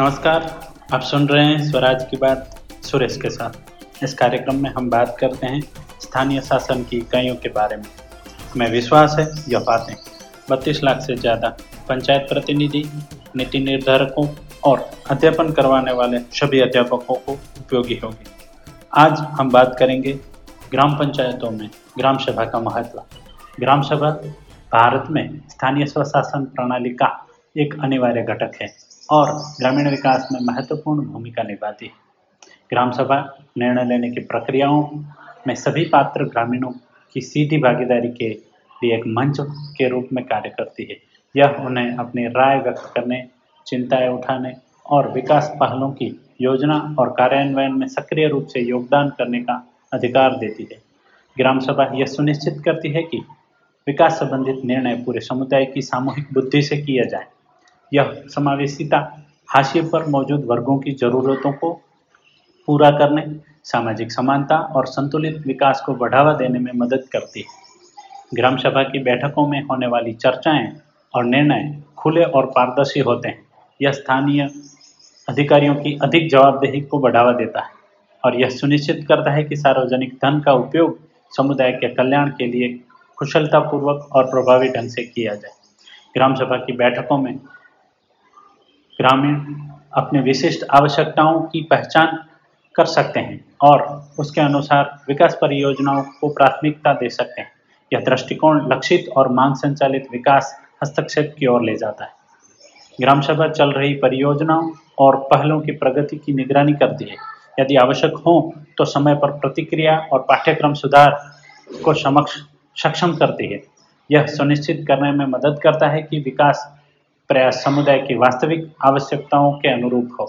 नमस्कार, आप सुन रहे हैं स्वराज की बात सुरेश के साथ। इस कार्यक्रम में हम बात करते हैं स्थानीय शासन की इकाइयों के बारे में। हमें विश्वास है, यह बातें। बत्तीस लाख से ज़्यादा पंचायत प्रतिनिधि, नीति निर्धारकों और अध्यापन करवाने वाले सभी अध्यापकों को उपयोगी होगी। आज हम बात करेंगे ग्राम पंचायतों में ग्राम सभा का महत्व। ग्राम सभा भारत में स्थानीय स्वशासन प्रणाली का एक अनिवार्य घटक है। और ग्रामीण विकास में महत्वपूर्ण भूमिका निभाती है। ग्राम सभा, निर्णय लेने की प्रक्रियाओं में सभी पात्र ग्रामीणों की सीधी भागीदारी के लिए एक मंच के रूप में कार्य करती है। यह उन्हें अपनी राय व्यक्त करने, चिंताएँ उठाने और विकास पहलों की योजना और कार्यान्वयन में सक्रिय रूप से योगदान करने का अधिकार देती है। ग्राम सभा यह सुनिश्चित करती है कि विकास संबंधित निर्णय पूरे समुदाय की सामूहिक बुद्धि से किया जाए। यह समावेशिता हाशिए पर मौजूद वर्गों की ज़रूरतों को पूरा करने, सामाजिक समानता और संतुलित विकास को बढ़ावा देने में मदद करती है। ग्राम सभा की बैठकों में होने वाली चर्चाएँ और निर्णय खुले और पारदर्शी होते हैं। यह स्थानीय अधिकारियों की अधिक जवाबदेही को बढ़ावा देता है और यह सुनिश्चित करता है कि सार्वजनिक धन का उपयोग समुदाय के कल्याण के लिए कुशलतापूर्वक और प्रभावी ढंग से किया जाए। ग्राम सभा की बैठकों में ग्रामीण अपने विशिष्ट आवश्यकताओं की पहचान कर सकते हैं और उसके अनुसार विकास परियोजनाओं को प्राथमिकता दे सकते हैं। यह दृष्टिकोण लक्षित और मांग संचालित विकास हस्तक्षेप की ओर ले जाता है। ग्राम सभा चल रही परियोजनाओं और पहलों की प्रगति की निगरानी करती है। यदि आवश्यक हो तो समय पर प्रतिक्रिया और पाठ्यक्रम सुधार को समक्ष सक्षम करती है। यह सुनिश्चित करने में मदद करता है कि विकास प्रयास समुदाय की वास्तविक आवश्यकताओं के अनुरूप हो।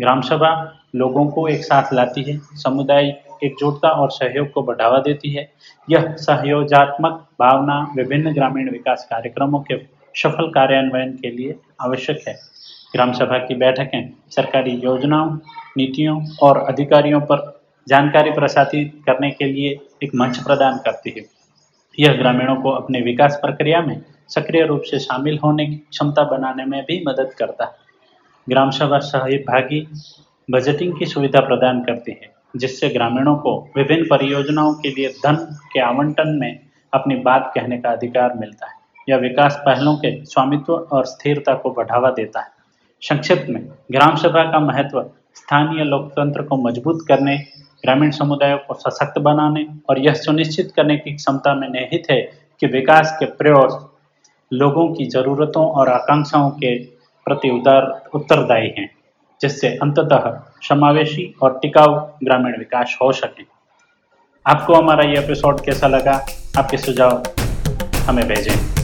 ग्राम सभा लोगों को एक साथ लाती है, समुदाय एकजुटता और सहयोग को बढ़ावा देती है। यह सहयोगात्मक भावना विभिन्न ग्रामीण विकास कार्यक्रमों के सफल कार्यान्वयन के लिए आवश्यक है। ग्राम सभा की बैठकें सरकारी योजनाओं, नीतियों और अधिकारियों पर जानकारी प्रसारित करने के लिए एक मंच प्रदान करती है। यह ग्रामीणों को अपने विकास प्रक्रिया में सक्रिय रूप से शामिल होने की क्षमता बनाने में भी मदद करता है। ग्राम सभा सहभागी बजटिंग की सुविधा प्रदान करती है, जिससे ग्रामीणों को विभिन्न परियोजनाओं के लिए धन के आवंटन में अपनी बात कहने का अधिकार मिलता है। यह विकास पहलों के स्वामित्व और स्थिरता को बढ़ावा देता है। संक्षिप्त में, ग्राम सभा का महत्व स्थानीय लोकतंत्र को मज़बूत करने, ग्रामीण समुदायों को सशक्त बनाने और यह सुनिश्चित करने की क्षमता में निहित है कि विकास के प्रयोग लोगों की ज़रूरतों और आकांक्षाओं के प्रति उदार, उत्तरदायी हैं, जिससे अंततः समावेशी और टिकाऊ ग्रामीण विकास हो सके। आपको हमारा ये एपिसोड कैसा लगा? आपके सुझाव हमें भेजें।